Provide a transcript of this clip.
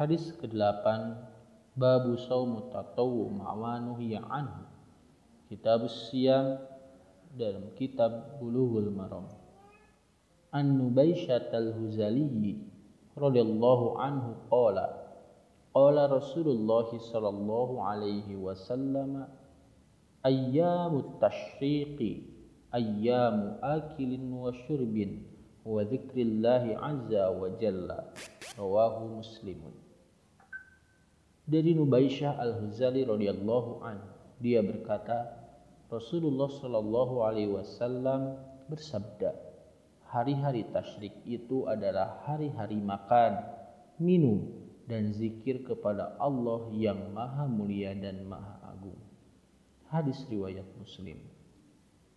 Hadis ke-8 Babu Saumu Tatawu Ma'wanuhu anhu. Kitab Siyam dalam kitab Bulughul Maram. An Nubaisyat al-Huzali radhiyallahu anhu qala qala Rasulullah sallallahu alaihi wasallam ayyamut tashriqi ayyamu akilin wa syurbin wa dzikrillahi azza wa jalla rawahu muslimun dari Nubaisyah Al-Huzali radhiyallahu an dia berkata Rasulullah sallallahu alaihi wasallam bersabda hari-hari tasyrik itu adalah hari-hari makan minum dan zikir kepada Allah yang maha mulia dan maha agung. Hadis riwayat Muslim